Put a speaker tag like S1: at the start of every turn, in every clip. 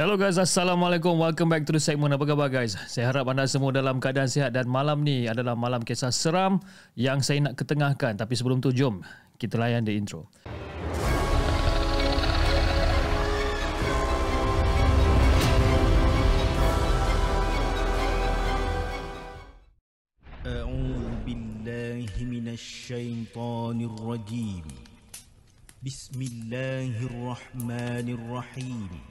S1: Hello guys, Assalamualaikum. Welcome back to the segment. Apa khabar guys? Saya harap anda semua dalam keadaan sihat dan malam ni adalah malam kisah seram yang saya nak ketengahkan. Tapi sebelum tu, jom kita layan the intro.
S2: أعوذ بالله من الشيطان الرجيم بسم الله الرحمن الرحيم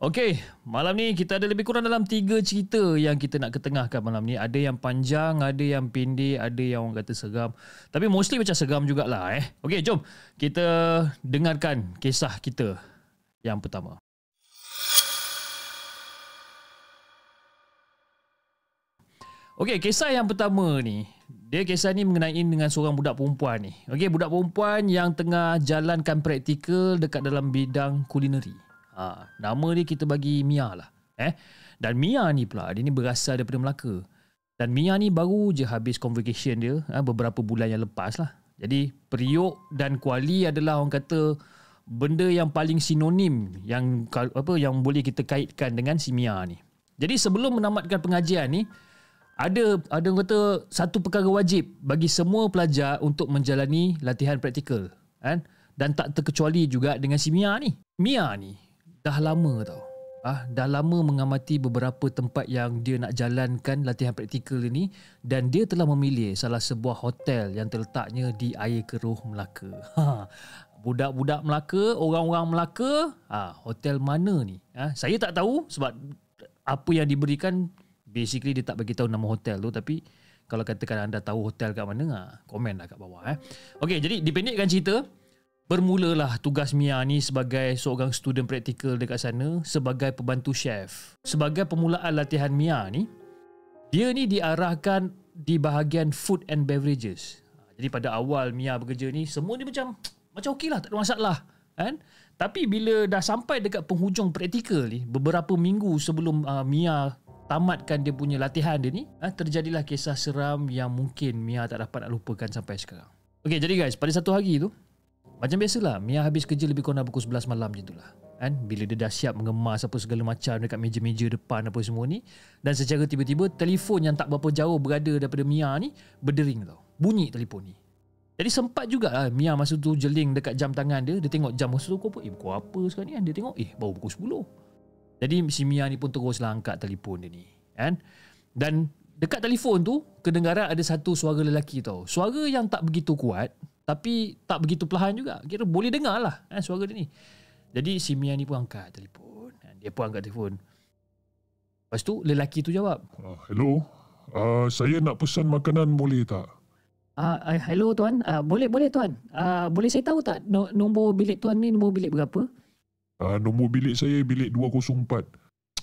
S1: Okey, malam ni kita ada lebih kurang dalam tiga cerita yang kita nak ketengahkan malam ni. Ada yang panjang, ada yang pendek, ada yang orang kata seram. Tapi mostly macam seram jugalah eh. Okey, jom kita dengarkan kisah kita yang pertama. Okey, kisah yang pertama ni, dia kisah ni mengenai dengan seorang budak perempuan ni. Okey, budak perempuan yang tengah jalankan praktikal dekat dalam bidang kulineri. Ha, nama dia kita bagi Mia lah. Eh? Dan Mia ni pula, dia ni berasal daripada Melaka. Dan Mia ni baru je habis convocation dia ha, beberapa bulan yang lepas lah. Jadi periuk dan kuali adalah orang kata benda yang paling sinonim yang apa yang boleh kita kaitkan dengan si Mia ni. Jadi sebelum menamatkan pengajian ni, ada ada orang kata satu perkara wajib bagi semua pelajar untuk menjalani latihan praktikal kan dan tak terkecuali juga dengan si Mia ni. Mia ni dah lama tau. Ah, dah lama mengamati beberapa tempat yang dia nak jalankan latihan praktikal ini dan dia telah memilih salah sebuah hotel yang terletaknya di Air Keruh Melaka. Ha, budak-budak Melaka, orang-orang Melaka, ha, hotel mana ni? Ha, saya tak tahu sebab apa yang diberikan basically dia tak bagi tahu nama hotel tu tapi kalau katakan anda tahu hotel kat mana, ha, komen lah kat bawah. Eh. Okey, jadi dipendekkan cerita, Bermulalah tugas Mia ni sebagai seorang student praktikal dekat sana sebagai pembantu chef. Sebagai permulaan latihan Mia ni, dia ni diarahkan di bahagian food and beverages. Jadi pada awal Mia bekerja ni, semua ni macam macam okey lah, tak ada masalah. Kan? Tapi bila dah sampai dekat penghujung praktikal ni, beberapa minggu sebelum uh, Mia tamatkan dia punya latihan dia ni, uh, terjadilah kisah seram yang mungkin Mia tak dapat nak lupakan sampai sekarang. Okey, jadi guys, pada satu hari tu, macam biasalah, Mia habis kerja lebih kurang pukul 11 malam macam itulah. Kan? Bila dia dah siap mengemas apa segala macam dekat meja-meja depan apa semua ni. Dan secara tiba-tiba, telefon yang tak berapa jauh berada daripada Mia ni berdering tau. Bunyi telefon ni. Jadi sempat juga lah Mia masa tu jeling dekat jam tangan dia. Dia tengok jam masa tu apa? Eh pukul apa sekarang ni? Dia tengok eh baru pukul 10. Jadi si Mia ni pun teruslah angkat telefon dia ni. Kan? Dan dekat telefon tu, kedengaran ada satu suara lelaki tau. Suara yang tak begitu kuat tapi tak begitu perlahan juga. Kira boleh dengar lah eh, suara dia ni. Jadi si Mia ni pun angkat telefon. Dia pun angkat telefon. Lepas tu lelaki tu jawab.
S3: Uh, hello, uh, saya nak pesan makanan boleh tak?
S4: Uh, uh, hello tuan, uh, boleh boleh tuan. Uh, boleh saya tahu tak no, nombor bilik tuan ni nombor bilik berapa?
S3: Uh, nombor bilik saya bilik 204.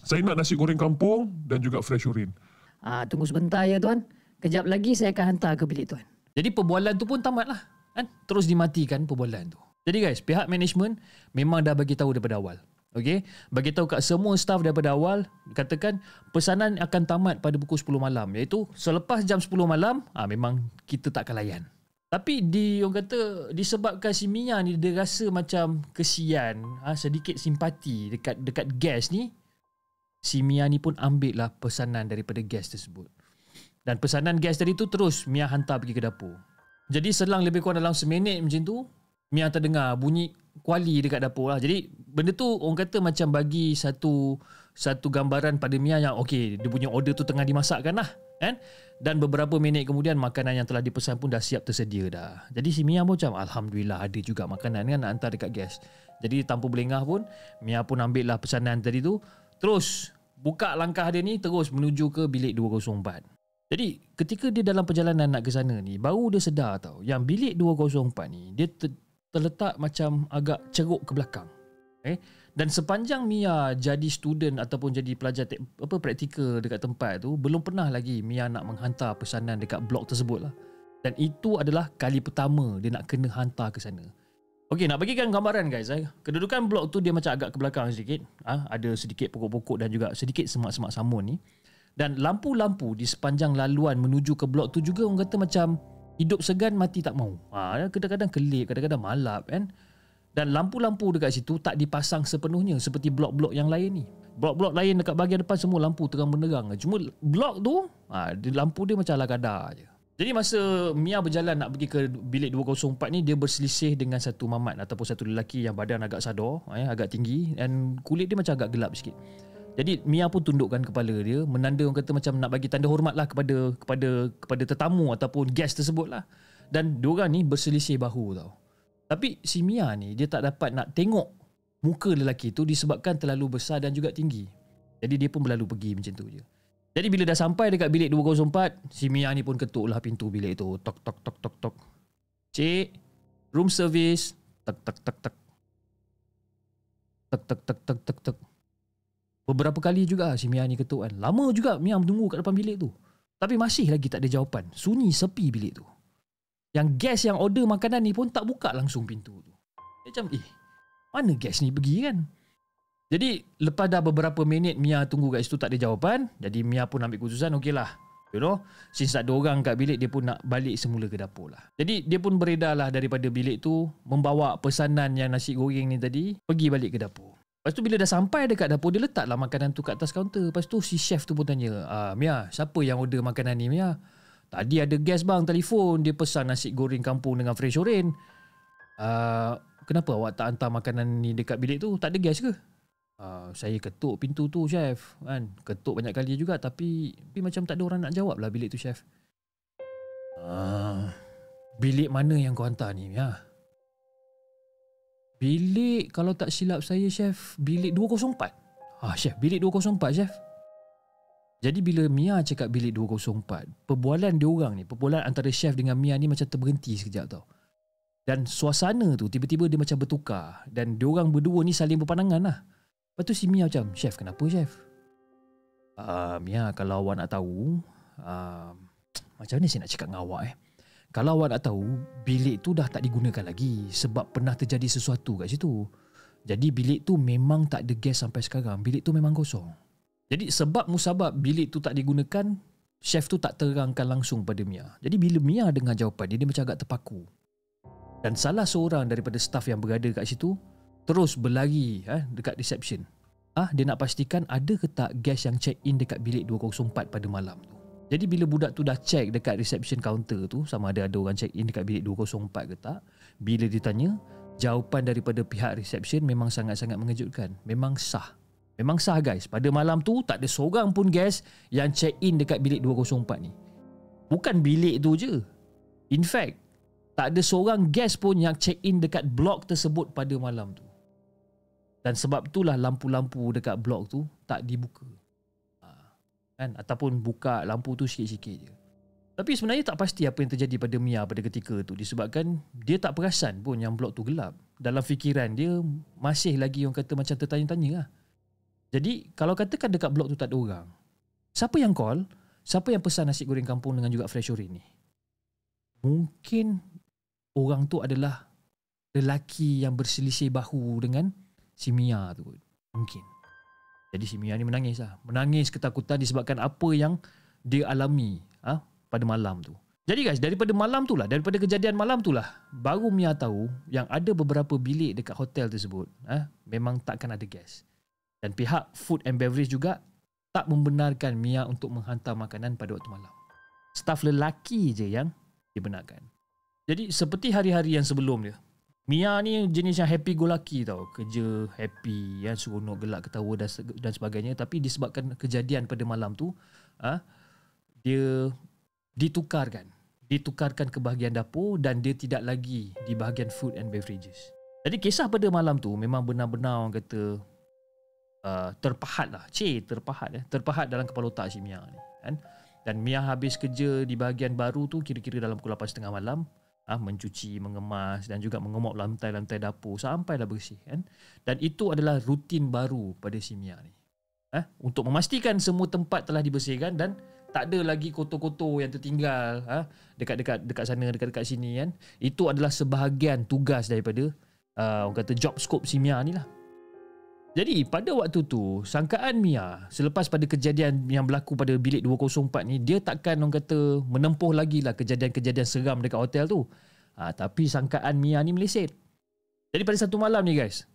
S3: Saya nak nasi goreng kampung dan juga fresh urin.
S4: Uh, tunggu sebentar ya tuan. Kejap lagi saya akan hantar ke bilik tuan.
S1: Jadi perbualan tu pun tamat lah kan terus dimatikan perbualan tu. Jadi guys, pihak management memang dah bagi tahu daripada awal. Okey, bagi tahu kat semua staff daripada awal, katakan pesanan akan tamat pada pukul 10 malam iaitu selepas jam 10 malam, ah memang kita tak akan layan. Tapi di orang kata disebabkan si Mia ni dia rasa macam kesian, ha, sedikit simpati dekat dekat gas ni, si Mia ni pun ambil lah pesanan daripada gas tersebut. Dan pesanan gas tadi tu terus Mia hantar pergi ke dapur. Jadi selang lebih kurang dalam seminit macam tu, Mia terdengar bunyi kuali dekat dapur lah. Jadi benda tu orang kata macam bagi satu satu gambaran pada Mia yang okey, dia punya order tu tengah dimasakkan lah. Kan? Dan beberapa minit kemudian makanan yang telah dipesan pun dah siap tersedia dah. Jadi si Mia pun macam Alhamdulillah ada juga makanan kan nak hantar dekat gas. Jadi tanpa belengah pun Mia pun ambil lah pesanan tadi tu. Terus buka langkah dia ni terus menuju ke bilik 204. Jadi ketika dia dalam perjalanan nak ke sana ni baru dia sedar tau yang bilik 204 ni dia ter, terletak macam agak ceruk ke belakang. Eh dan sepanjang Mia jadi student ataupun jadi pelajar tek, apa praktikal dekat tempat tu belum pernah lagi Mia nak menghantar pesanan dekat blok tersebut lah. Dan itu adalah kali pertama dia nak kena hantar ke sana. Okey, nak bagikan gambaran guys. Eh. Kedudukan blok tu dia macam agak ke belakang sedikit. Ha, ada sedikit pokok-pokok dan juga sedikit semak-semak samun ni. Dan lampu-lampu di sepanjang laluan menuju ke blok tu juga orang kata macam hidup segan mati tak mau. Ha, kadang-kadang kelip, kadang-kadang malap kan. Dan lampu-lampu dekat situ tak dipasang sepenuhnya seperti blok-blok yang lain ni. Blok-blok lain dekat bahagian depan semua lampu terang benderang. Cuma blok tu, ha, lampu dia macam ala kadar je. Jadi masa Mia berjalan nak pergi ke bilik 204 ni dia berselisih dengan satu mamat ataupun satu lelaki yang badan agak sadar, eh, agak tinggi dan kulit dia macam agak gelap sikit. Jadi Mia pun tundukkan kepala dia menanda orang kata macam nak bagi tanda hormat lah kepada kepada kepada tetamu ataupun guest tersebut lah. Dan diorang ni berselisih bahu tau. Tapi si Mia ni dia tak dapat nak tengok muka lelaki tu disebabkan terlalu besar dan juga tinggi. Jadi dia pun berlalu pergi macam tu je. Jadi bila dah sampai dekat bilik 204, si Mia ni pun ketuk lah pintu bilik tu. Tok tok tok tok tok. Cik, room service. Tek tek tek. Tek tek tek tek tek tek. Beberapa kali juga si Mia ni ketuk kan. Lama juga Mia menunggu kat depan bilik tu. Tapi masih lagi tak ada jawapan. Sunyi sepi bilik tu. Yang guest yang order makanan ni pun tak buka langsung pintu tu. Macam eh, mana guest ni pergi kan? Jadi lepas dah beberapa minit Mia tunggu kat situ tak ada jawapan Jadi Mia pun ambil keputusan okey lah You know Since tak ada orang kat bilik Dia pun nak balik semula ke dapur lah Jadi dia pun beredar lah daripada bilik tu Membawa pesanan yang nasi goreng ni tadi Pergi balik ke dapur Lepas tu bila dah sampai dekat dapur Dia letaklah makanan tu kat atas kaunter. Lepas tu si chef tu pun tanya ah, Mia siapa yang order makanan ni Mia? Tadi ada guest bang telefon. Dia pesan nasi goreng kampung dengan fresh orange. Uh, Kenapa awak tak hantar makanan ni dekat bilik tu? Tak ada guest ke? Uh, saya ketuk pintu tu chef. Kan? Ketuk banyak kali juga tapi tapi macam tak ada orang nak jawab lah bilik tu chef. Uh, bilik mana yang kau hantar ni ya bilik kalau tak silap saya chef bilik 204 ah chef bilik 204 chef. Jadi bila Mia cakap bilik 204 perbualan dia orang ni perbualan antara chef dengan Mia ni macam terberhenti sekejap tau. Dan suasana tu tiba-tiba dia macam bertukar. Dan dia orang berdua ni saling berpandangan lah. Lepas tu si Mia macam, Chef kenapa Chef? Uh, Mia kalau awak nak tahu, uh, macam mana saya nak cakap dengan awak eh? Kalau awak nak tahu, bilik tu dah tak digunakan lagi sebab pernah terjadi sesuatu kat situ. Jadi bilik tu memang tak ada gas sampai sekarang. Bilik tu memang kosong. Jadi sebab musabab bilik tu tak digunakan, chef tu tak terangkan langsung pada Mia. Jadi bila Mia dengar jawapan dia, dia macam agak terpaku. Dan salah seorang daripada staff yang berada kat situ terus berlari eh, dekat reception. Ah, dia nak pastikan ada ke tak guest yang check in dekat bilik 204 pada malam tu. Jadi bila budak tu dah check dekat reception counter tu sama ada ada orang check in dekat bilik 204 ke tak, bila ditanya, jawapan daripada pihak reception memang sangat-sangat mengejutkan. Memang sah. Memang sah guys. Pada malam tu tak ada seorang pun guest yang check in dekat bilik 204 ni. Bukan bilik tu je. In fact, tak ada seorang guest pun yang check in dekat blok tersebut pada malam tu. Dan sebab itulah lampu-lampu dekat blok tu tak dibuka. Kan? Ataupun buka lampu tu sikit-sikit je. Tapi sebenarnya tak pasti apa yang terjadi pada Mia pada ketika tu disebabkan dia tak perasan pun yang blok tu gelap. Dalam fikiran dia masih lagi orang kata macam tertanya-tanya lah. Jadi kalau katakan dekat blok tu tak ada orang, siapa yang call? Siapa yang pesan nasi goreng kampung dengan juga fresh orange ni? Mungkin orang tu adalah lelaki yang berselisih bahu dengan si Mia tu mungkin. Jadi si Mia ni menangis lah. Menangis ketakutan disebabkan apa yang dia alami ha, pada malam tu. Jadi guys, daripada malam tu lah, daripada kejadian malam tu lah, baru Mia tahu yang ada beberapa bilik dekat hotel tersebut ha, memang takkan ada gas. Dan pihak food and beverage juga tak membenarkan Mia untuk menghantar makanan pada waktu malam. Staf lelaki je yang dibenarkan. Jadi seperti hari-hari yang sebelum dia, Mia ni jenis yang happy go lucky tau. Kerja happy, ya, seronok, gelak, ketawa dan, dan sebagainya. Tapi disebabkan kejadian pada malam tu, ha, dia ditukarkan. Ditukarkan ke bahagian dapur dan dia tidak lagi di bahagian food and beverages. Jadi kisah pada malam tu memang benar-benar orang kata uh, terpahat lah. Cik, terpahat. Eh. Terpahat dalam kepala otak si Mia ni. Kan? Dan Mia habis kerja di bahagian baru tu kira-kira dalam pukul 8.30 malam. Ah, mencuci, mengemas dan juga mengemop lantai-lantai dapur sampailah bersih kan. Dan itu adalah rutin baru pada si Mia ni. Ah, untuk memastikan semua tempat telah dibersihkan dan tak ada lagi kotor-kotor yang tertinggal ah, dekat-dekat dekat sana, dekat-dekat sini kan. Itu adalah sebahagian tugas daripada uh, orang kata job scope si Mia ni lah. Jadi pada waktu tu sangkaan Mia selepas pada kejadian yang berlaku pada bilik 204 ni dia takkan orang kata menempuh lagi lah kejadian-kejadian seram dekat hotel tu. Ha, tapi sangkaan Mia ni meleset. Jadi pada satu malam ni guys.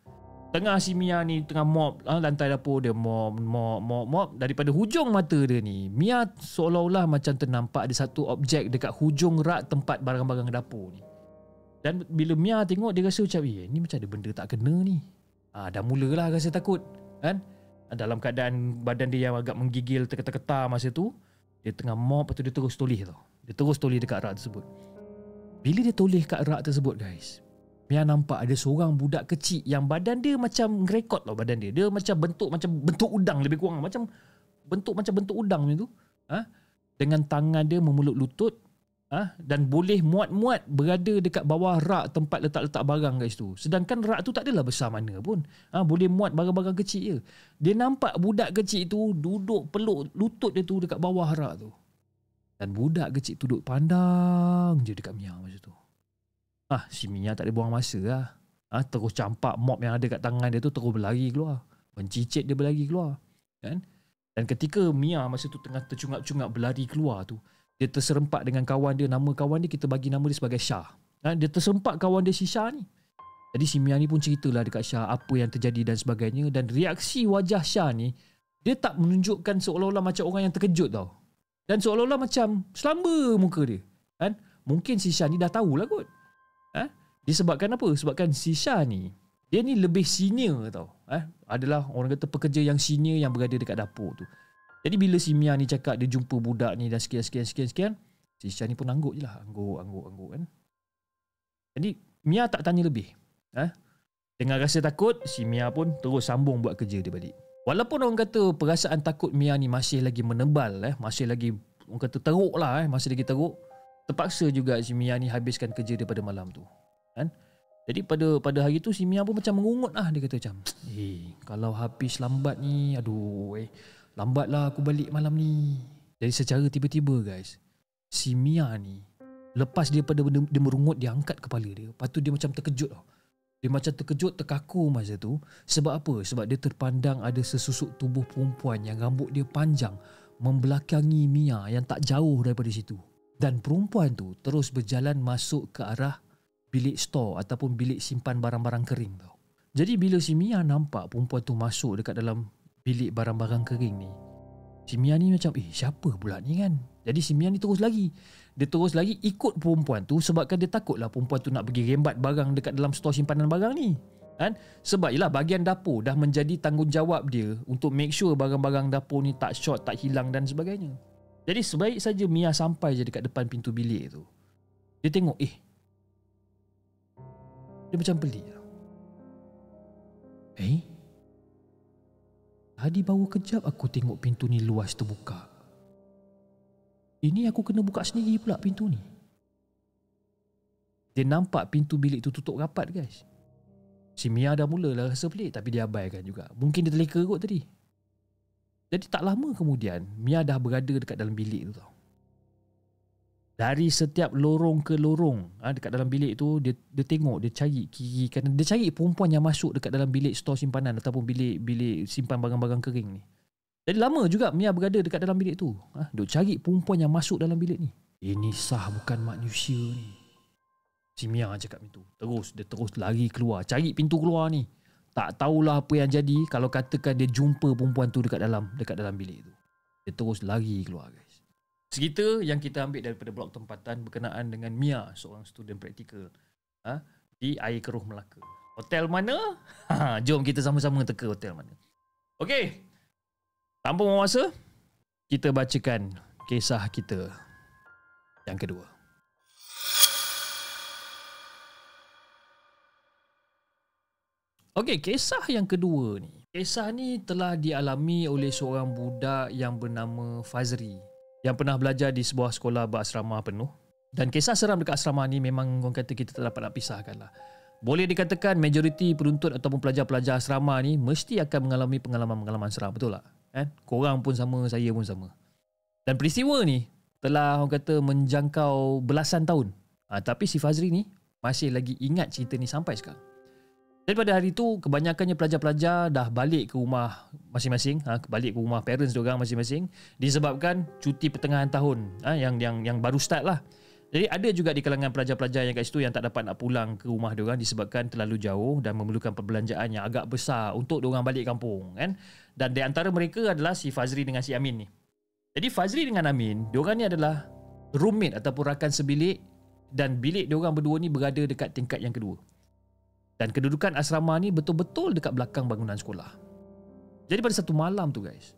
S1: Tengah si Mia ni tengah mop ha, lantai dapur dia mop mop mop mop daripada hujung mata dia ni Mia seolah-olah macam ternampak ada satu objek dekat hujung rak tempat barang-barang dapur ni. Dan bila Mia tengok dia rasa macam eh ni macam ada benda tak kena ni. Ah, dah mulalah rasa takut kan? Dalam keadaan badan dia yang agak menggigil terketar-ketar masa tu, dia tengah mop lepas tu dia terus toleh tau. Dia terus toleh dekat rak tersebut. Bila dia toleh kat rak tersebut guys, Mia nampak ada seorang budak kecil yang badan dia macam ngerekod tau badan dia. Dia macam bentuk macam bentuk udang lebih kurang macam bentuk macam bentuk udang macam tu. Ha? Dengan tangan dia memeluk lutut ha? dan boleh muat-muat berada dekat bawah rak tempat letak-letak barang guys tu. Sedangkan rak tu tak adalah besar mana pun. Ha? Boleh muat barang-barang kecil je. Dia nampak budak kecil tu duduk peluk lutut dia tu dekat bawah rak tu. Dan budak kecil tu duduk pandang je dekat Mia masa tu. Ah, si Mia tak ada buang masa lah. Ha? Terus campak mop yang ada kat tangan dia tu terus berlari keluar. Mencicit dia berlari keluar. Kan? Dan ketika Mia masa tu tengah tercungap-cungap berlari keluar tu, dia terserempak dengan kawan dia nama kawan dia kita bagi nama dia sebagai Shah. Ha, dia terserempak kawan dia si Shah ni. Jadi si Mia ni pun ceritalah dekat Shah apa yang terjadi dan sebagainya. Dan reaksi wajah Shah ni dia tak menunjukkan seolah-olah macam orang yang terkejut tau. Dan seolah-olah macam selamba muka dia. Kan? Mungkin si Shah ni dah tahulah kot. Ha? disebabkan apa? Sebabkan si Shah ni dia ni lebih senior tau. Eh? adalah orang kata pekerja yang senior yang berada dekat dapur tu jadi bila si Mia ni cakap dia jumpa budak ni dah sekian sekian sekian sekian, si Syah ni pun angguk je lah. Angguk, angguk, angguk kan. Jadi Mia tak tanya lebih. Eh? Dengan rasa takut, si Mia pun terus sambung buat kerja dia balik. Walaupun orang kata perasaan takut Mia ni masih lagi menebal, eh? masih lagi orang kata teruk lah, eh? masih lagi teruk. Terpaksa juga si Mia ni habiskan kerja dia pada malam tu. Kan? Jadi pada pada hari tu si Mia pun macam mengungut lah. Dia kata macam, eh kalau habis lambat ni, aduh eh. Lambatlah aku balik malam ni. Jadi secara tiba-tiba guys, si Mia ni lepas dia pada benda, dia merungut dia angkat kepala dia. Lepas tu dia macam terkejut tau. Dia macam terkejut terkaku masa tu. Sebab apa? Sebab dia terpandang ada sesusuk tubuh perempuan yang rambut dia panjang membelakangi Mia yang tak jauh daripada situ. Dan perempuan tu terus berjalan masuk ke arah bilik store ataupun bilik simpan barang-barang kering tau. Jadi bila si Mia nampak perempuan tu masuk dekat dalam bilik barang-barang kering ni. Si Mia ni macam eh siapa pula ni kan? Jadi si Mia ni terus lagi. Dia terus lagi ikut perempuan tu Sebabkan dia takut lah perempuan tu nak pergi rembat barang Dekat dalam stor simpanan barang ni. Kan? Sebab ialah bahagian dapur dah menjadi tanggungjawab dia Untuk make sure barang-barang dapur ni tak short, tak hilang dan sebagainya. Jadi sebaik saja Mia sampai je dekat depan pintu bilik tu Dia tengok eh Dia macam pelik lah Eh Tadi baru kejap aku tengok pintu ni luas terbuka. Ini aku kena buka sendiri pula pintu ni. Dia nampak pintu bilik tu tutup rapat guys. Si Mia dah mulalah rasa pelik tapi dia abaikan juga. Mungkin dia terleka kot tadi. Jadi tak lama kemudian Mia dah berada dekat dalam bilik tu tau. Dari setiap lorong ke lorong ha, dekat dalam bilik tu dia dia tengok dia cari kiri kan dia cari perempuan yang masuk dekat dalam bilik stor simpanan ataupun bilik bilik simpan barang-barang kering ni. Jadi lama juga Mia berada dekat dalam bilik tu. Ha, duk cari perempuan yang masuk dalam bilik ni. Ini sah bukan manusia ni. Si Mia cakap itu. Terus dia terus lari keluar, cari pintu keluar ni. Tak tahulah apa yang jadi kalau katakan dia jumpa perempuan tu dekat dalam dekat dalam bilik tu. Dia terus lari keluar guys. Segitu yang kita ambil daripada blog tempatan berkenaan dengan Mia, seorang student praktikal ha, di Air Keruh Melaka. Hotel mana? Ha, jom kita sama-sama teka hotel mana. Okey. Tanpa masa, kita bacakan kisah kita yang kedua. Okey, kisah yang kedua ni. Kisah ni telah dialami oleh seorang budak yang bernama Fazri yang pernah belajar di sebuah sekolah berasrama penuh. Dan kisah seram dekat asrama ni memang orang kata kita tak dapat nak pisahkan lah. Boleh dikatakan majoriti penuntut ataupun pelajar-pelajar asrama ni mesti akan mengalami pengalaman-pengalaman seram. Betul tak? Eh? Korang pun sama, saya pun sama. Dan peristiwa ni telah orang kata menjangkau belasan tahun. Ha, tapi si Fazri ni masih lagi ingat cerita ni sampai sekarang. Jadi pada hari itu kebanyakannya pelajar-pelajar dah balik ke rumah masing-masing, ha, balik ke rumah parents diorang masing-masing disebabkan cuti pertengahan tahun ha, yang yang yang baru start lah. Jadi ada juga di kalangan pelajar-pelajar yang kat situ yang tak dapat nak pulang ke rumah diorang disebabkan terlalu jauh dan memerlukan perbelanjaan yang agak besar untuk diorang balik kampung kan. Dan di antara mereka adalah si Fazri dengan si Amin ni. Jadi Fazri dengan Amin, diorang ni adalah roommate ataupun rakan sebilik dan bilik diorang berdua ni berada dekat tingkat yang kedua. Dan kedudukan asrama ni betul-betul dekat belakang bangunan sekolah. Jadi pada satu malam tu guys,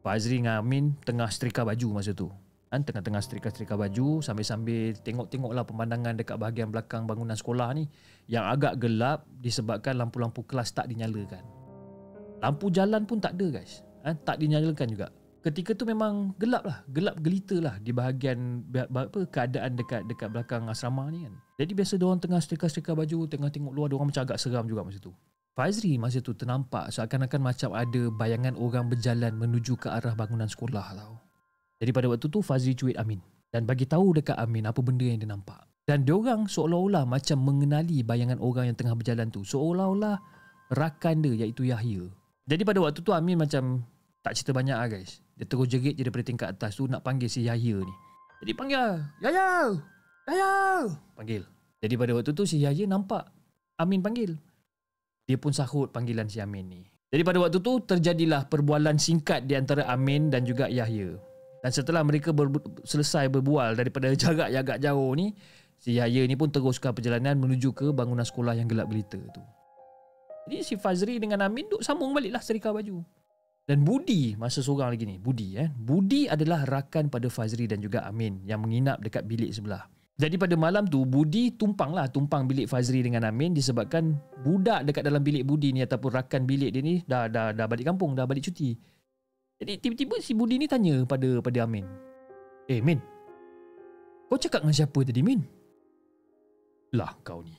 S1: Fazri dengan Amin tengah setrika baju masa tu kan tengah-tengah setrika-setrika baju sambil-sambil tengok-tengoklah pemandangan dekat bahagian belakang bangunan sekolah ni yang agak gelap disebabkan lampu-lampu kelas tak dinyalakan. Lampu jalan pun tak ada guys. Ha? tak dinyalakan juga. Ketika tu memang gelap lah, gelap gelita lah di bahagian apa keadaan dekat dekat belakang asrama ni kan. Jadi biasa dia orang tengah setrika-setrika baju, tengah tengok luar dia orang macam agak seram juga masa tu. Fazri masa tu ternampak seakan-akan macam ada bayangan orang berjalan menuju ke arah bangunan sekolah tau. Jadi pada waktu tu Fazri cuit Amin dan bagi tahu dekat Amin apa benda yang dia nampak. Dan diorang seolah-olah macam mengenali bayangan orang yang tengah berjalan tu. Seolah-olah rakan dia iaitu Yahya. Jadi pada waktu tu Amin macam tak cerita banyak lah guys. Dia terus jerit je daripada tingkat atas tu nak panggil si Yahya ni. Jadi panggil, Yahya! Yahya! Panggil. Jadi pada waktu tu si Yahya nampak Amin panggil. Dia pun sahut panggilan si Amin ni. Jadi pada waktu tu terjadilah perbualan singkat di antara Amin dan juga Yahya. Dan setelah mereka ber, selesai berbual daripada jarak yang agak jauh ni, si Yahya ni pun teruskan perjalanan menuju ke bangunan sekolah yang gelap gelita tu. Jadi si Fazri dengan Amin duk sambung baliklah serika baju. Dan Budi masa seorang lagi ni, Budi eh. Budi adalah rakan pada Fazri dan juga Amin yang menginap dekat bilik sebelah. Jadi pada malam tu Budi tumpang lah tumpang bilik Fazri dengan Amin disebabkan budak dekat dalam bilik Budi ni ataupun rakan bilik dia ni dah dah dah balik kampung, dah balik cuti. Jadi tiba-tiba si Budi ni tanya pada pada Amin. Eh Min, kau cakap dengan siapa tadi Min? Lah kau ni.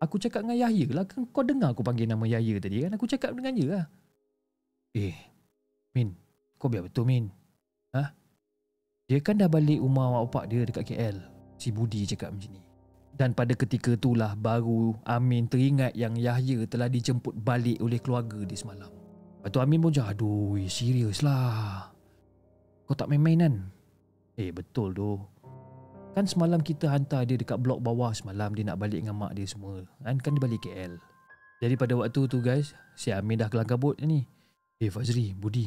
S1: Aku cakap dengan Yahya lah. Kan kau dengar aku panggil nama Yahya tadi kan. Aku cakap dengan dia lah. Eh, Min, kau biar betul Min. Ha? Dia kan dah balik rumah mak opak dia dekat KL. Si Budi cakap macam ni. Dan pada ketika itulah baru Amin teringat yang Yahya telah dijemput balik oleh keluarga dia semalam. Lepas tu Amin pun cakap, aduh, serius lah. Kau tak main-main kan? Eh, betul tu. Kan semalam kita hantar dia dekat blok bawah semalam dia nak balik dengan mak dia semua. Kan, kan dia balik KL. Jadi pada waktu tu guys, si Amin dah kelang kabut ni. Eh Fazri, Budi.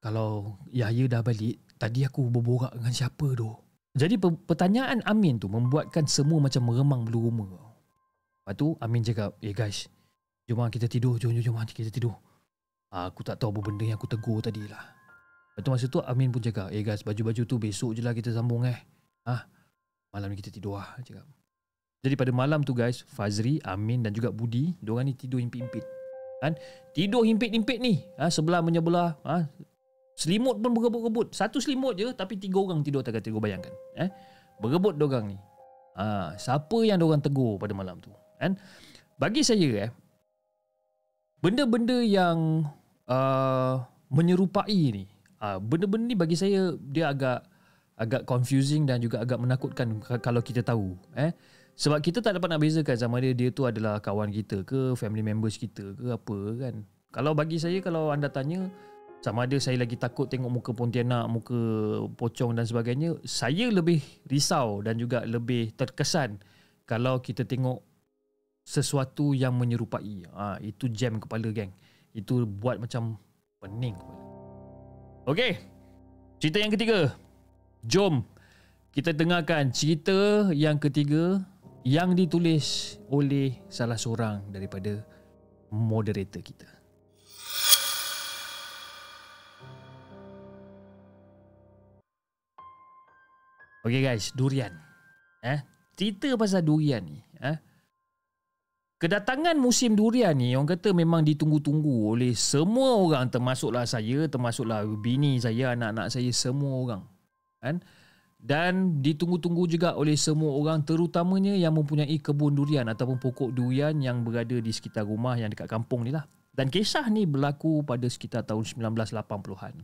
S1: Kalau Yahya dah balik, tadi aku berborak dengan siapa tu? Jadi pertanyaan Amin tu membuatkan semua macam meremang bulu rumah. Lepas tu Amin cakap, eh guys, jom kita tidur, jom jom jom kita tidur. Ah, aku tak tahu apa benda yang aku tegur tadi lah. Lepas tu masa tu Amin pun cakap, eh guys baju-baju tu besok je lah kita sambung eh. Ah, malam ni kita tidur lah. Cakap. Jadi pada malam tu guys, Fazri, Amin dan juga Budi, diorang ni tidur himpit-himpit. Kan? Tidur himpit-himpit ni, ha, sebelah menyebelah. Ha, selimut pun berebut-rebut. Satu selimut je tapi tiga orang tidur tak kata bayangkan. Eh? Berebut diorang ni. Ha, siapa yang diorang tegur pada malam tu? Kan? Bagi saya eh, benda-benda yang uh, menyerupai ni uh, benda-benda ni bagi saya dia agak agak confusing dan juga agak menakutkan kalau kita tahu eh sebab kita tak dapat nak bezakan sama dia dia tu adalah kawan kita ke family members kita ke apa kan kalau bagi saya kalau anda tanya sama ada saya lagi takut tengok muka pontianak muka pocong dan sebagainya saya lebih risau dan juga lebih terkesan kalau kita tengok sesuatu yang menyerupai. Ha, itu jam kepala geng. Itu buat macam pening kepala. Okey. Cerita yang ketiga. Jom kita dengarkan cerita yang ketiga yang ditulis oleh salah seorang daripada moderator kita. Okay guys, durian. Eh, cerita pasal durian ni, eh, Kedatangan musim durian ni orang kata memang ditunggu-tunggu oleh semua orang termasuklah saya, termasuklah bini saya, anak-anak saya, semua orang. Kan? Dan ditunggu-tunggu juga oleh semua orang terutamanya yang mempunyai kebun durian ataupun pokok durian yang berada di sekitar rumah yang dekat kampung ni lah. Dan kisah ni berlaku pada sekitar tahun 1980-an.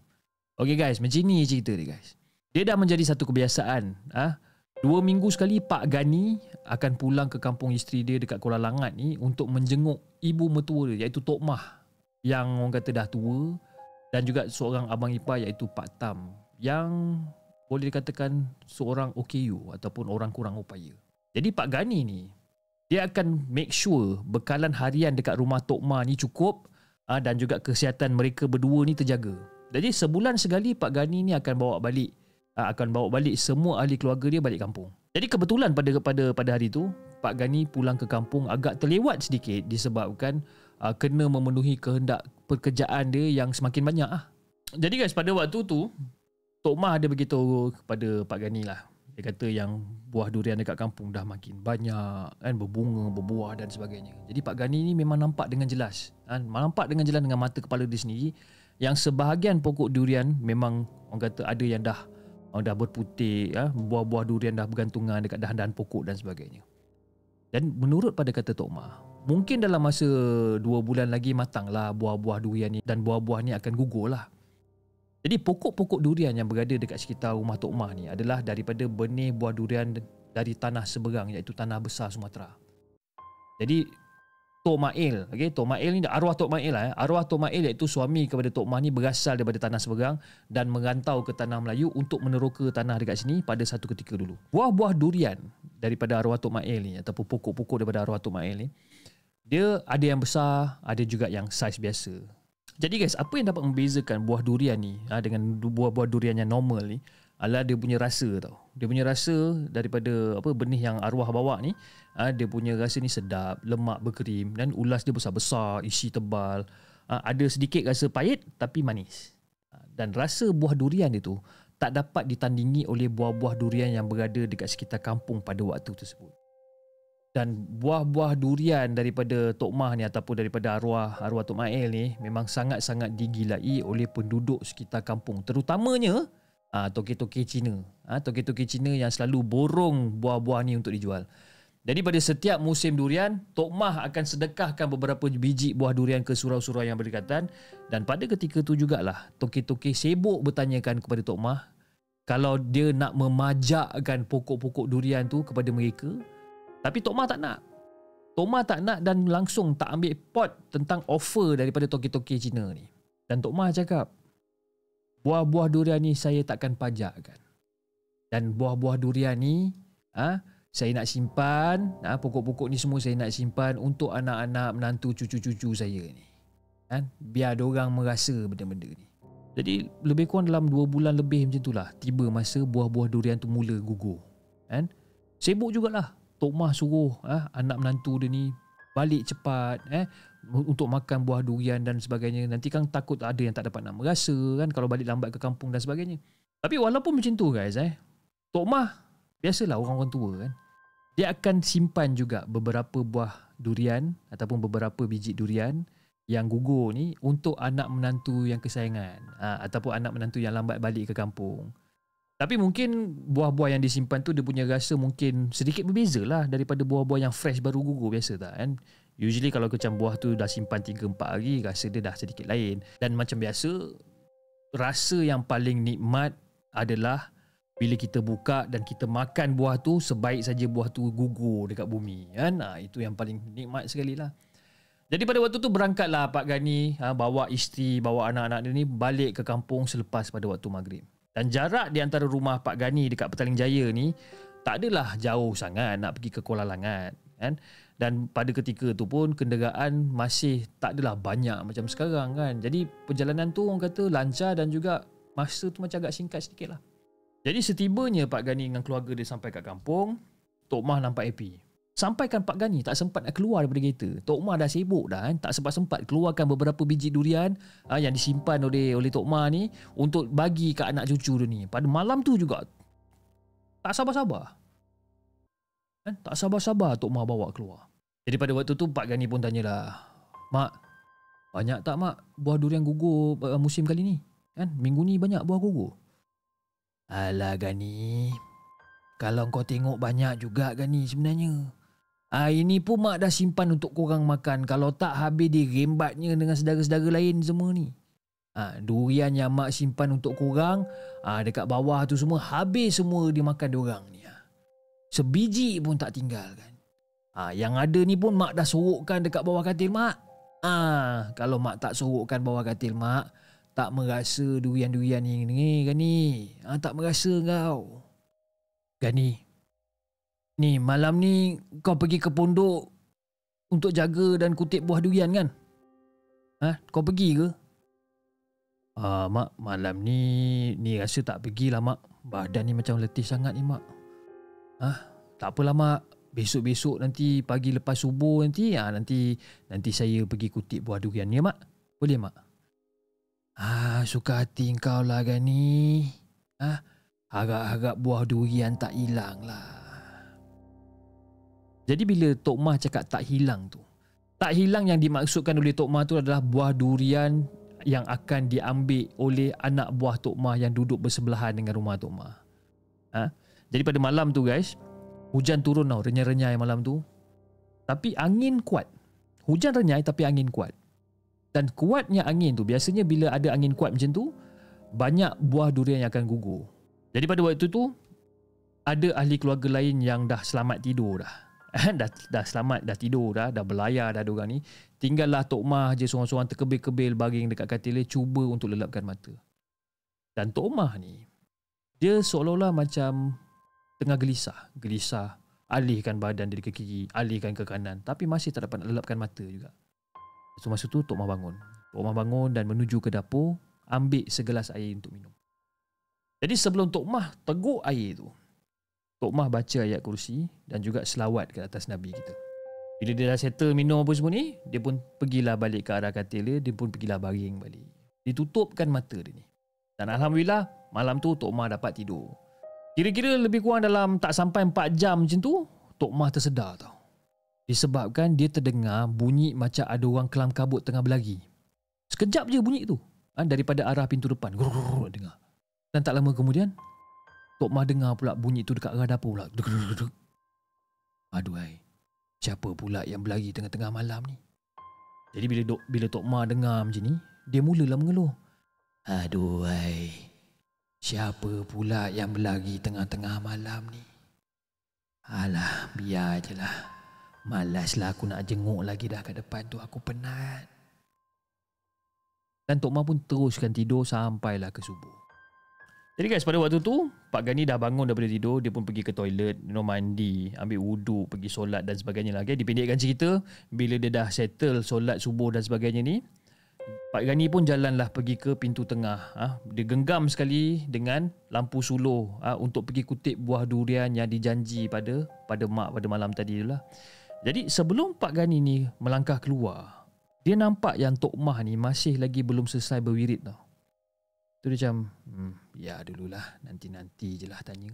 S1: Okay guys, macam ni cerita dia guys. Dia dah menjadi satu kebiasaan. Ha? Dua minggu sekali Pak Gani akan pulang ke kampung isteri dia dekat Kuala Langat ni untuk menjenguk ibu mertua dia iaitu Tok Mah yang orang kata dah tua dan juga seorang abang ipar iaitu Pak Tam yang boleh dikatakan seorang OKU ataupun orang kurang upaya. Jadi Pak Gani ni dia akan make sure bekalan harian dekat rumah Tok Ma ni cukup ah, dan juga kesihatan mereka berdua ni terjaga. Jadi sebulan sekali Pak Gani ni akan bawa balik ah, akan bawa balik semua ahli keluarga dia balik kampung. Jadi kebetulan pada pada pada hari tu Pak Gani pulang ke kampung agak terlewat sedikit disebabkan uh, kena memenuhi kehendak pekerjaan dia yang semakin banyak ah. Jadi guys pada waktu tu Tok Mah ada beritahu kepada Pak Gani lah. Dia kata yang buah durian dekat kampung dah makin banyak kan berbunga, berbuah dan sebagainya. Jadi Pak Gani ni memang nampak dengan jelas. Kan? Nampak dengan jelas dengan mata kepala dia sendiri yang sebahagian pokok durian memang orang kata ada yang dah dah berputih, ya? buah-buah durian dah bergantungan dekat dahan-dahan pokok dan sebagainya. Dan menurut pada kata Tok Mah, mungkin dalam masa dua bulan lagi matanglah buah-buah durian ni dan buah-buah ni akan gugur lah. Jadi pokok-pokok durian yang berada dekat sekitar rumah Tok Mah ni adalah daripada benih buah durian dari tanah seberang iaitu tanah besar Sumatera. Jadi Tok Mail, okey, Tok Mail ni arwah Tok Mail lah, eh. arwah Tok Mail iaitu suami kepada Tok Mah ni berasal daripada tanah seberang dan merantau ke tanah Melayu untuk meneroka tanah dekat sini pada satu ketika dulu. Buah-buah durian daripada arwah Tok Mail ni ataupun pokok-pokok daripada arwah Tok Mail ni dia ada yang besar, ada juga yang saiz biasa. Jadi guys, apa yang dapat membezakan buah durian ni ha, dengan buah-buah durian yang normal ni adalah dia punya rasa tau. Dia punya rasa daripada apa benih yang arwah bawa ni, ha, dia punya rasa ni sedap, lemak berkrim dan ulas dia besar-besar, isi tebal. Ha, ada sedikit rasa pahit tapi manis. Ha, dan rasa buah durian itu tak dapat ditandingi oleh buah-buah durian yang berada dekat sekitar kampung pada waktu tersebut dan buah-buah durian daripada Tok Mah ni ataupun daripada arwah arwah Tok Mael ni memang sangat-sangat digilai oleh penduduk sekitar kampung. Terutamanya ah toke-toke Cina. Ah toke-toke Cina yang selalu borong buah-buah ni untuk dijual. Jadi pada setiap musim durian Tok Mah akan sedekahkan beberapa biji buah durian ke surau-surau yang berdekatan. Dan pada ketika tu jugalah toke-toke sibuk bertanyakan kepada Tok Mah kalau dia nak memajakkan pokok-pokok durian tu kepada mereka tapi Tok Ma tak nak. Tok Ma tak nak dan langsung tak ambil pot tentang offer daripada toke-toke Cina ni. Dan Tok Ma cakap, buah-buah durian ni saya takkan pajakkan. Dan buah-buah durian ni, ha, saya nak simpan, ha, pokok-pokok ni semua saya nak simpan untuk anak-anak menantu cucu-cucu saya ni. Kan? Biar orang merasa benda-benda ni. Jadi lebih kurang dalam 2 bulan lebih macam itulah tiba masa buah-buah durian tu mula gugur. Kan? Sibuk jugalah Tok Mah suruh eh, anak menantu dia ni balik cepat eh untuk makan buah durian dan sebagainya. Nanti kan takut ada yang tak dapat nak merasa kan kalau balik lambat ke kampung dan sebagainya. Tapi walaupun macam tu guys eh, Tok Mah biasalah orang-orang tua kan. Dia akan simpan juga beberapa buah durian ataupun beberapa biji durian yang gugur ni untuk anak menantu yang kesayangan ha, ataupun anak menantu yang lambat balik ke kampung. Tapi mungkin buah-buah yang disimpan tu dia punya rasa mungkin sedikit berbeza lah daripada buah-buah yang fresh baru gugur biasa tak kan. Usually kalau macam buah tu dah simpan 3-4 hari rasa dia dah sedikit lain. Dan macam biasa rasa yang paling nikmat adalah bila kita buka dan kita makan buah tu sebaik saja buah tu gugur dekat bumi kan. Ha, itu yang paling nikmat sekali lah. Jadi pada waktu tu berangkatlah Pak Gani ha, bawa isteri, bawa anak-anak dia ni balik ke kampung selepas pada waktu maghrib. Dan jarak di antara rumah Pak Gani dekat Petaling Jaya ni tak adalah jauh sangat nak pergi ke Kuala Langat kan. Dan pada ketika tu pun kenderaan masih tak adalah banyak macam sekarang kan. Jadi perjalanan tu orang kata lancar dan juga masa tu macam agak singkat sedikit lah. Jadi setibanya Pak Gani dengan keluarga dia sampai kat kampung, Tok Mah nampak happy. Sampaikan Pak Gani tak sempat nak keluar daripada kereta. Tok Ma dah sibuk dah kan. Tak sempat-sempat keluarkan beberapa biji durian ha, yang disimpan oleh oleh Tok Ma ni untuk bagi ke anak cucu dia ni. Pada malam tu juga tak sabar-sabar. Kan? Tak sabar-sabar Tok Ma bawa keluar. Jadi pada waktu tu Pak Gani pun tanyalah. Mak, banyak tak mak buah durian gugur uh, musim kali ni? Kan? Minggu ni banyak buah gugur. Alah Gani. Kalau kau tengok banyak juga Gani sebenarnya. Ah ini pun mak dah simpan untuk korang makan. Kalau tak habis dirembatnya dengan saudara-saudara lain semua ni. Ah durian yang mak simpan untuk korang, ah dekat bawah tu semua habis semua dimakan diorang ni. ah. Sebiji pun tak tinggal kan. Ah yang ada ni pun mak dah sorokkan dekat bawah katil mak. Ah kalau mak tak sorokkan bawah katil mak, tak merasa durian-durian ni ni kan ni. Ah tak merasa kau. Gani. Ni malam ni kau pergi ke pondok untuk jaga dan kutip buah durian kan? Ha? Kau pergi ke? Ah, mak, malam ni ni rasa tak pergilah mak. Badan ni macam letih sangat ni mak. Ah, tak apalah mak. Besok-besok nanti pagi lepas subuh nanti ah nanti nanti saya pergi kutip buah durian ni mak. Boleh mak? Ah, suka hati kau lah Gani. Ah, harap-harap buah durian tak hilang lah. Jadi bila Tok Mah cakap tak hilang tu, tak hilang yang dimaksudkan oleh Tok Mah tu adalah buah durian yang akan diambil oleh anak buah Tok Mah yang duduk bersebelahan dengan rumah Tok Mah. Ha? Jadi pada malam tu guys, hujan turun tau, renyai-renyai malam tu. Tapi angin kuat. Hujan renyai tapi angin kuat. Dan kuatnya angin tu, biasanya bila ada angin kuat macam tu, banyak buah durian yang akan gugur. Jadi pada waktu tu, ada ahli keluarga lain yang dah selamat tidur dah. dah, dah selamat, dah tidur dah, dah belayar dah diorang ni. Tinggallah Tok Mah je seorang-seorang terkebil-kebil baring dekat katil dia cuba untuk lelapkan mata. Dan Tok Mah ni, dia seolah-olah macam tengah gelisah. Gelisah, alihkan badan dari ke kiri, alihkan ke kanan. Tapi masih tak dapat nak lelapkan mata juga. So masa tu Tok Mah bangun. Tok Mah bangun dan menuju ke dapur, ambil segelas air untuk minum. Jadi sebelum Tok Mah teguk air tu, Tok Mah baca ayat kursi dan juga selawat ke atas Nabi kita. Bila dia dah settle minum apa semua ni, dia pun pergilah balik ke arah katil dia, dia pun pergilah baring balik. Ditutupkan mata dia ni. Dan Alhamdulillah, malam tu Tok Mah dapat tidur. Kira-kira lebih kurang dalam tak sampai 4 jam macam tu, Tok Mah tersedar tau. Disebabkan dia terdengar bunyi macam ada orang kelam kabut tengah berlari. Sekejap je bunyi tu. Ha, daripada arah pintu depan. Grrrr, dengar. Dan tak lama kemudian, Tok Mah dengar pula bunyi tu dekat arah dapur pula. Aduhai. Siapa pula yang berlari tengah-tengah malam ni? Jadi bila dok bila Tok Mah dengar macam ni, dia mulalah mengeluh. Aduhai. Siapa pula yang berlari tengah-tengah malam ni? Alah, biar je lah. Malaslah aku nak jenguk lagi dah kat depan tu. Aku penat. Dan Tok Mah pun teruskan tidur sampailah ke subuh. Jadi guys, pada waktu tu, Pak Gani dah bangun daripada tidur. Dia pun pergi ke toilet, minum mandi, ambil wuduk, pergi solat dan sebagainya lah. Okay? Dipendekkan cerita, bila dia dah settle solat subuh dan sebagainya ni, Pak Gani pun jalanlah pergi ke pintu tengah. Ha? Dia genggam sekali dengan lampu suluh ha? untuk pergi kutip buah durian yang dijanji pada pada mak pada malam tadi tu lah. Jadi sebelum Pak Gani ni melangkah keluar, dia nampak yang Tok Mah ni masih lagi belum selesai berwirid tau. Tu dia macam, hmm, ya dululah, nanti-nanti je lah tanya.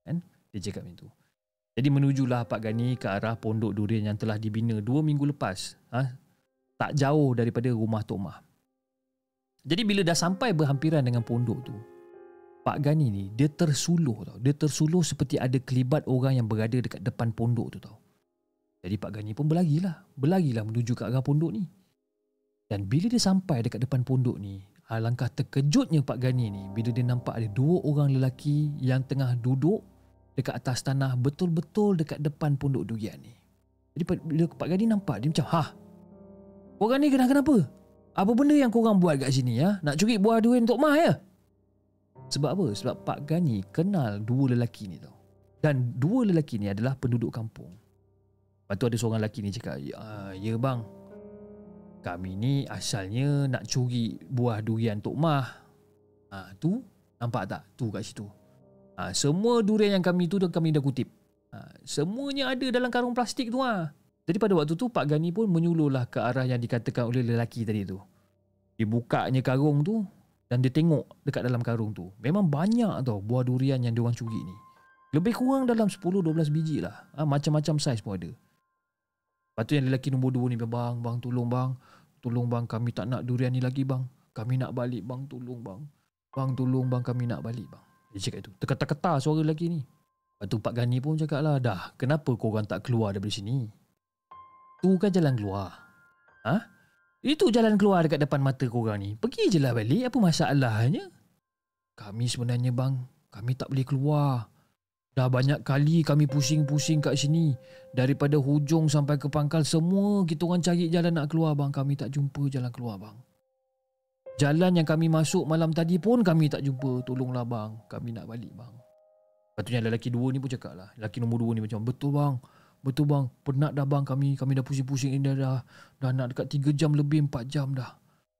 S1: Kan? Dia cakap macam tu. Jadi menujulah Pak Gani ke arah pondok durian yang telah dibina dua minggu lepas. Ha? Tak jauh daripada rumah Tok Mah. Jadi bila dah sampai berhampiran dengan pondok tu, Pak Gani ni dia tersuluh tau. Dia tersuluh seperti ada kelibat orang yang berada dekat depan pondok tu tau. Jadi Pak Gani pun berlarilah. Berlarilah menuju ke arah pondok ni. Dan bila dia sampai dekat depan pondok ni, alangkah terkejutnya Pak Gani ni bila dia nampak ada dua orang lelaki yang tengah duduk dekat atas tanah betul-betul dekat depan pondok durian ni. Jadi bila Pak Gani nampak, dia macam, Hah? Korang ni kenapa-kenapa? Apa benda yang korang buat kat sini ya? Nak curi buah durian Tok Mah ya? Sebab apa? Sebab Pak Gani kenal dua lelaki ni tau. Dan dua lelaki ni adalah penduduk kampung. Lepas tu ada seorang lelaki ni cakap, ya, ya bang, kami ni asalnya nak curi buah durian Tok Mah. Ha, tu, nampak tak? Tu kat situ. Ha, semua durian yang kami tu kami dah kutip. Ha, semuanya ada dalam karung plastik tu ha. Jadi pada waktu tu Pak Gani pun menyuluhlah ke arah yang dikatakan oleh lelaki tadi tu. Dibukanya karung tu dan dia tengok dekat dalam karung tu. Memang banyak tau buah durian yang diorang curi ni. Lebih kurang dalam 10-12 biji lah. Ha, macam-macam saiz pun ada. Lepas tu yang lelaki nombor dua ni, bang, bang, tolong bang. Tolong bang, kami tak nak durian ni lagi bang. Kami nak balik bang, tolong bang. Bang, tolong bang, kami nak balik bang. Dia cakap itu. Terketar-ketar suara lelaki ni. Lepas tu Pak Gani pun cakap lah, dah kenapa korang tak keluar daripada sini? Tu kan jalan keluar. Ha? Itu jalan keluar dekat depan mata korang ni. Pergi je lah balik, apa masalahnya? Kami sebenarnya bang, kami tak boleh keluar. Dah banyak kali kami pusing-pusing kat sini. Daripada hujung sampai ke pangkal, semua kita orang cari jalan nak keluar bang. Kami tak jumpa jalan keluar bang. Jalan yang kami masuk malam tadi pun kami tak jumpa. Tolonglah bang, kami nak balik bang. Patutnya lelaki dua ni pun cakap lah. Lelaki nombor dua ni macam, betul bang. Betul bang, penat dah bang kami. Kami dah pusing-pusing ini dah, dah, dah nak dekat 3 jam lebih 4 jam dah.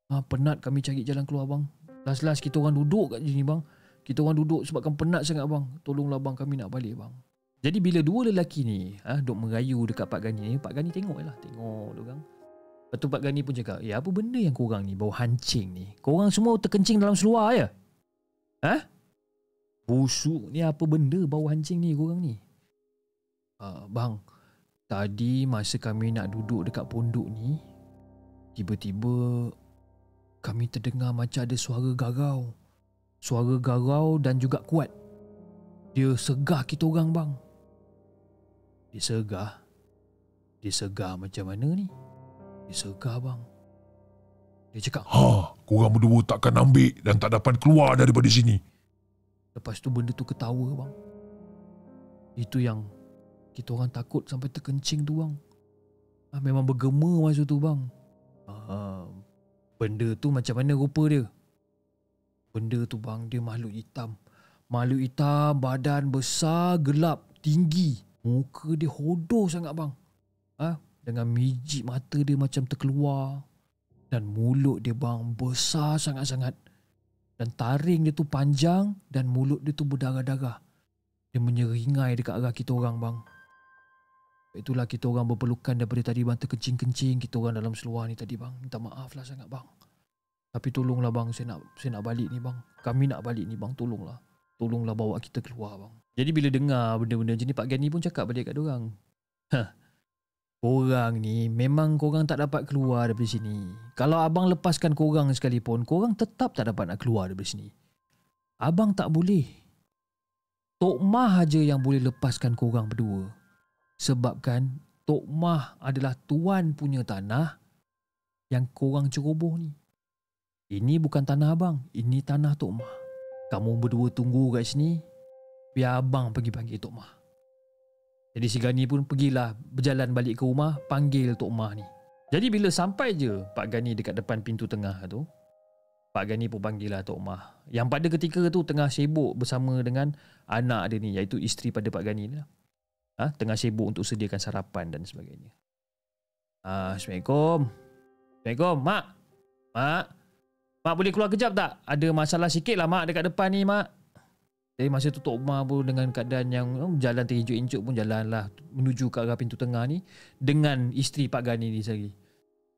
S1: Ha, penat kami cari jalan keluar bang. Last-last kita orang duduk kat sini bang. Kita orang duduk sebabkan penat sangat bang. Tolonglah bang kami nak balik bang. Jadi bila dua lelaki ni ha, duk merayu dekat Pak Gani ni, Pak Gani tengok lah. Tengok kan. Lepas tu Pak Gani pun cakap, ya apa benda yang korang ni bau hancing ni? Korang semua terkencing dalam seluar ya? Ha? Busuk ni apa benda bau hancing ni korang ni? Uh, bang, tadi masa kami nak duduk dekat pondok ni, tiba-tiba kami terdengar macam ada suara garau. Suara garau dan juga kuat. Dia segah kita orang bang. Dia segah? Dia segah macam mana ni? Dia segah bang. Dia cakap,
S3: Ha, korang berdua takkan ambil dan tak dapat keluar daripada sini.
S1: lepas tu benda tu ketawa bang. Itu yang kita orang takut sampai terkencing tu bang. Ah, memang bergema masa tu bang. Ah, benda tu macam mana rupa dia? Benda tu bang, dia makhluk hitam. Makhluk hitam, badan besar, gelap, tinggi. Muka dia hodoh sangat bang. Ah, dengan mijik mata dia macam terkeluar. Dan mulut dia bang besar sangat-sangat. Dan taring dia tu panjang dan mulut dia tu berdarah-darah. Dia menyeringai dekat arah kita orang bang. Itulah kita orang berpelukan daripada tadi bang terkencing-kencing kita orang dalam seluar ni tadi bang. Minta maaf lah sangat bang. Tapi tolonglah bang saya nak saya nak balik ni bang. Kami nak balik ni bang tolonglah. Tolonglah bawa kita keluar bang. Jadi bila dengar benda-benda macam ni Pak Gani pun cakap balik kat dia orang. Hah. Korang ni memang korang tak dapat keluar daripada sini. Kalau abang lepaskan korang sekalipun, korang tetap tak dapat nak keluar daripada sini. Abang tak boleh. Tok Mah aja yang boleh lepaskan korang berdua. Sebabkan Tok Mah adalah tuan punya tanah yang korang ceroboh ni. Ini bukan tanah abang, ini tanah Tok Mah. Kamu berdua tunggu kat sini, biar abang pergi panggil Tok Mah. Jadi si Gani pun pergilah berjalan balik ke rumah panggil Tok Mah ni. Jadi bila sampai je Pak Gani dekat depan pintu tengah tu, Pak Gani pun panggil lah Tok Mah. Yang pada ketika tu tengah sibuk bersama dengan anak dia ni iaitu isteri pada Pak Gani ni lah. Ha, tengah sibuk untuk sediakan sarapan dan sebagainya. Ah, Assalamualaikum. Assalamualaikum, Mak. Mak. Mak boleh keluar kejap tak? Ada masalah sikit lah Mak dekat depan ni Mak. Jadi masa tu Tok Umar pun dengan keadaan yang oh, jalan terinjuk-injuk pun jalan lah menuju ke arah pintu tengah ni dengan isteri Pak Gani ni sehari.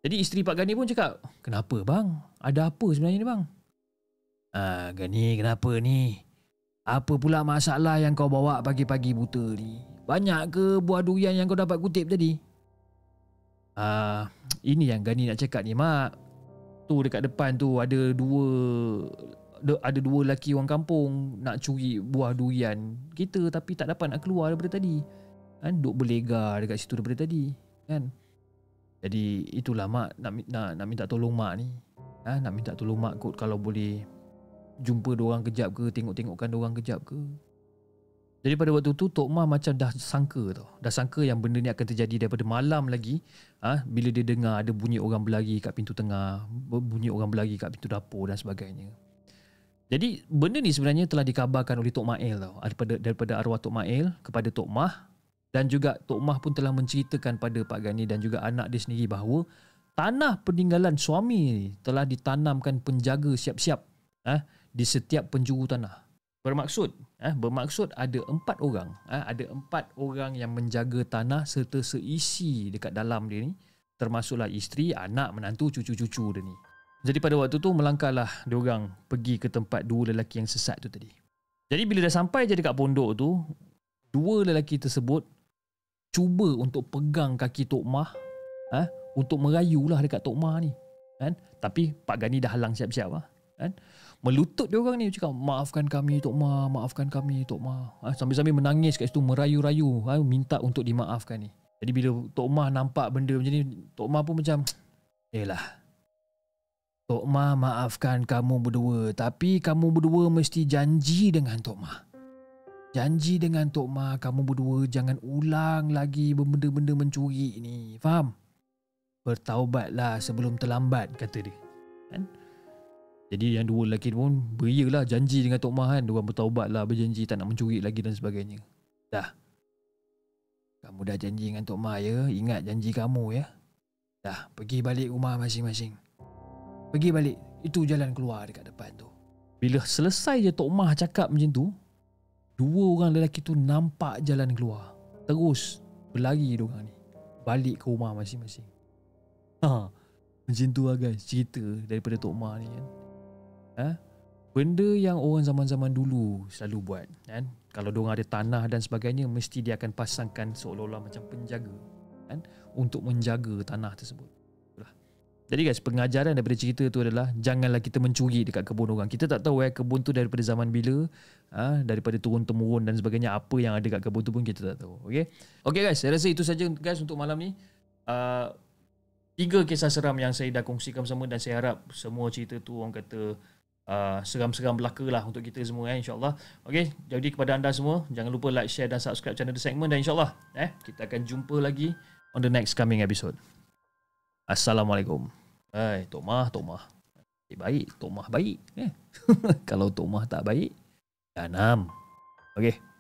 S1: Jadi isteri Pak Gani pun cakap, kenapa bang? Ada apa sebenarnya ni bang? Ah, Gani kenapa ni? Apa pula masalah yang kau bawa pagi-pagi buta ni? Banyak ke buah durian yang kau dapat kutip tadi? Ah, ini yang Gani nak cakap ni mak. Tu dekat depan tu ada dua ada, dua lelaki orang kampung nak curi buah durian kita tapi tak dapat nak keluar daripada tadi. Kan duk berlegar dekat situ daripada tadi, kan? Jadi itulah mak nak nak nak minta tolong mak ni. Ha, nak minta tolong mak kot kalau boleh jumpa dua orang kejap ke, tengok-tengokkan dua orang kejap ke. Jadi pada waktu tu Tok Mah macam dah sangka tau. Dah sangka yang benda ni akan terjadi daripada malam lagi. Ah ha, bila dia dengar ada bunyi orang berlari kat pintu tengah, bunyi orang berlari kat pintu dapur dan sebagainya. Jadi benda ni sebenarnya telah dikabarkan oleh Tok Mail tau. Daripada daripada arwah Tok Mail kepada Tok Mah dan juga Tok Mah pun telah menceritakan pada Pak Gani dan juga anak dia sendiri bahawa tanah peninggalan suami ni telah ditanamkan penjaga siap-siap ah di setiap penjuru tanah. Bermaksud, eh, bermaksud ada empat orang, eh, ada empat orang yang menjaga tanah serta seisi dekat dalam dia ni, termasuklah isteri, anak, menantu, cucu-cucu dia ni. Jadi pada waktu tu melangkahlah dia orang pergi ke tempat dua lelaki yang sesat tu tadi. Jadi bila dah sampai je dekat pondok tu, dua lelaki tersebut cuba untuk pegang kaki Tok Mah, eh, untuk merayulah dekat Tok Mah ni. Kan? Tapi Pak Gani dah halang siap-siap lah. Kan? Melutut dia orang ni cakap maafkan kami Tok Ma, maafkan kami Tok Ma. Ha, sambil-sambil menangis kat situ merayu-rayu ha, minta untuk dimaafkan ni. Jadi bila Tok Ma nampak benda macam ni, Tok Ma pun macam Yelah Tok Ma maafkan kamu berdua Tapi kamu berdua mesti janji dengan Tok Ma Janji dengan Tok Ma Kamu berdua jangan ulang lagi Benda-benda mencuri ni Faham? Bertaubatlah sebelum terlambat Kata dia kan? Jadi yang dua lelaki pun Berialah janji dengan Tok Ma kan. Diorang bertaubatlah Berjanji tak nak mencuri lagi dan sebagainya. Dah. Kamu dah janji dengan Tok Ma ya Ingat janji kamu ya. Dah pergi balik rumah masing-masing. Pergi balik Itu jalan keluar dekat depan tu. Bila selesai je Tok Mah cakap macam tu Dua orang lelaki tu nampak jalan keluar. Terus berlari diorang ni Balik ke rumah masing-masing. Ha Macam tu lah guys cerita daripada Tok Mah ni kan ha? Benda yang orang zaman-zaman dulu selalu buat kan Kalau diorang ada tanah dan sebagainya Mesti dia akan pasangkan seolah-olah macam penjaga kan Untuk menjaga tanah tersebut jadi guys, pengajaran daripada cerita tu adalah janganlah kita mencuri dekat kebun orang. Kita tak tahu eh kebun tu daripada zaman bila, ha, daripada turun temurun dan sebagainya apa yang ada kat kebun tu pun kita tak tahu. Okay? Okay guys, saya rasa itu saja guys untuk malam ni. Uh, tiga kisah seram yang saya dah kongsikan bersama dan saya harap semua cerita tu orang kata uh, seram-seram belaka lah untuk kita semua eh, insyaAllah. Okay, jadi kepada anda semua, jangan lupa like, share dan subscribe channel The Segment dan insyaAllah eh, kita akan jumpa lagi on the next coming episode. Assalamualaikum. Hai, Tok Mah, Tok Mah. Eh, baik, Tok Mah baik. Eh. Kalau Tok Mah tak baik, janam. Okey.